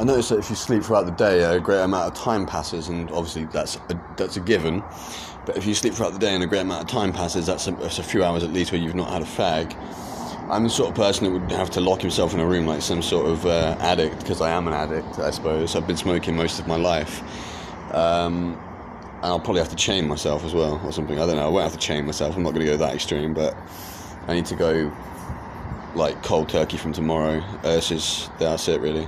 I notice that if you sleep throughout the day, a great amount of time passes, and obviously that's a, that's a given. But if you sleep throughout the day and a great amount of time passes, that's a, that's a few hours at least where you've not had a fag. I'm the sort of person that would have to lock himself in a room like some sort of uh, addict, because I am an addict, I suppose. I've been smoking most of my life. Um, and I'll probably have to chain myself as well, or something. I don't know. I won't have to chain myself. I'm not going to go that extreme, but I need to go like cold turkey from tomorrow. Uh, that's it, really.